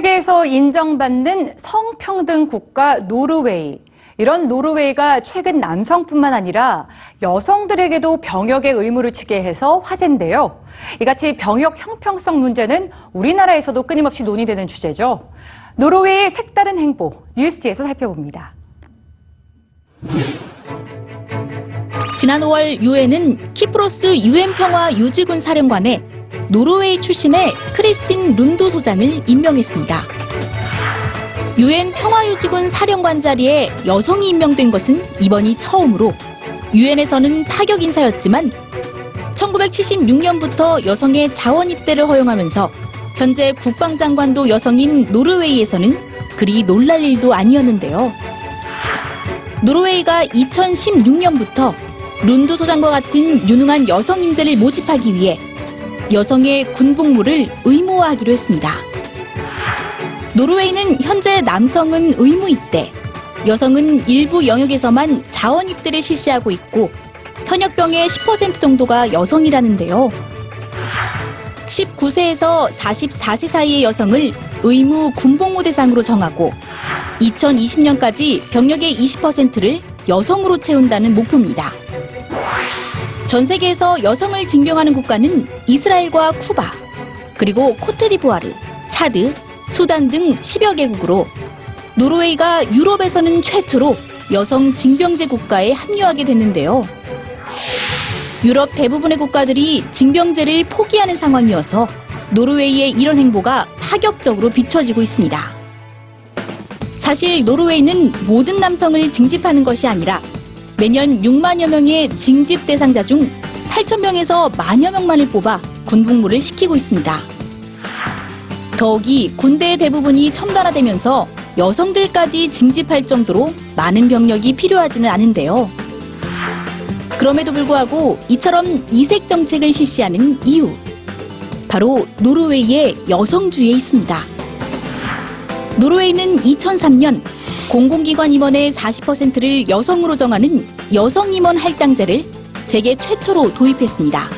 세계에서 인정받는 성평등 국가 노르웨이. 이런 노르웨이가 최근 남성뿐만 아니라 여성들에게도 병역의 의무를 지게 해서 화제인데요. 이같이 병역 형평성 문제는 우리나라에서도 끊임없이 논의되는 주제죠. 노르웨이의 색다른 행보, 뉴스지에서 살펴봅니다. 지난 5월 유엔은 키프로스 유엔 평화 유지군 사령관에 노르웨이 출신의 크리스틴 룬도 소장을 임명했습니다. 유엔 평화유지군 사령관 자리에 여성이 임명된 것은 이번이 처음으로 유엔에서는 파격 인사였지만 1976년부터 여성의 자원 입대를 허용하면서 현재 국방장관도 여성인 노르웨이에서는 그리 놀랄 일도 아니었는데요. 노르웨이가 2016년부터 룬도 소장과 같은 유능한 여성 인재를 모집하기 위해 여성의 군복무를 의무화하기로 했습니다. 노르웨이는 현재 남성은 의무 입대, 여성은 일부 영역에서만 자원 입대를 실시하고 있고 현역병의 10% 정도가 여성이라는데요. 19세에서 44세 사이의 여성을 의무 군복무 대상으로 정하고 2020년까지 병력의 20%를 여성으로 채운다는 목표입니다. 전 세계에서 여성을 징병하는 국가는 이스라엘과 쿠바, 그리고 코트디부아르, 차드, 수단 등 10여 개국으로 노르웨이가 유럽에서는 최초로 여성 징병제 국가에 합류하게 됐는데요. 유럽 대부분의 국가들이 징병제를 포기하는 상황이어서 노르웨이의 이런 행보가 파격적으로 비춰지고 있습니다. 사실 노르웨이는 모든 남성을 징집하는 것이 아니라 매년 6만여 명의 징집 대상자 중 8천 명에서 만여 명만을 뽑아 군복무를 시키고 있습니다. 더욱이 군대의 대부분이 첨단화되면서 여성들까지 징집할 정도로 많은 병력이 필요하지는 않은데요. 그럼에도 불구하고 이처럼 이색 정책을 실시하는 이유. 바로 노르웨이의 여성주의에 있습니다. 노르웨이는 2003년 공공기관 임원의 40%를 여성으로 정하는 여성 임원 할당제를 세계 최초로 도입했습니다.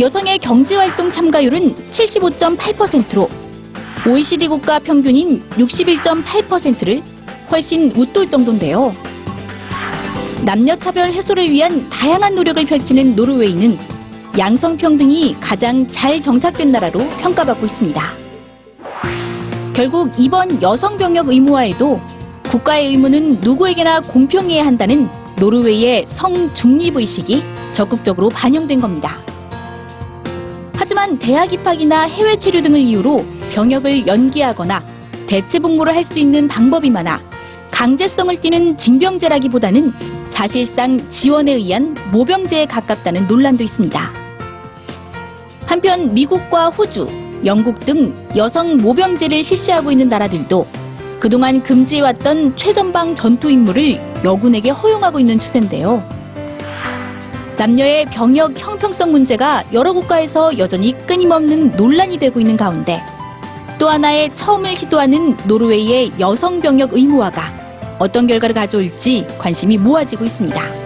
여성의 경제활동 참가율은 75.8%로 OECD 국가 평균인 61.8%를 훨씬 웃돌 정도인데요. 남녀 차별 해소를 위한 다양한 노력을 펼치는 노르웨이는 양성평등이 가장 잘 정착된 나라로 평가받고 있습니다. 결국 이번 여성 병역 의무화에도 국가의 의무는 누구에게나 공평해야 한다는 노르웨이의 성중립 의식이 적극적으로 반영된 겁니다. 하지만 대학 입학이나 해외 체류 등을 이유로 병역을 연기하거나 대체 복무를 할 수 있는 방법이 많아 강제성을 띠는 징병제라기보다는 사실상 지원에 의한 모병제에 가깝다는 논란도 있습니다. 한편 미국과 호주, 영국 등 여성 모병제를 실시하고 있는 나라들도 그동안 금지해왔던 최전방 전투 임무를 여군에게 허용하고 있는 추세인데요. 남녀의 병역 형평성 문제가 여러 국가에서 여전히 끊임없는 논란이 되고 있는 가운데 또 하나의 처음을 시도하는 노르웨이의 여성 병역 의무화가 어떤 결과를 가져올지 관심이 모아지고 있습니다.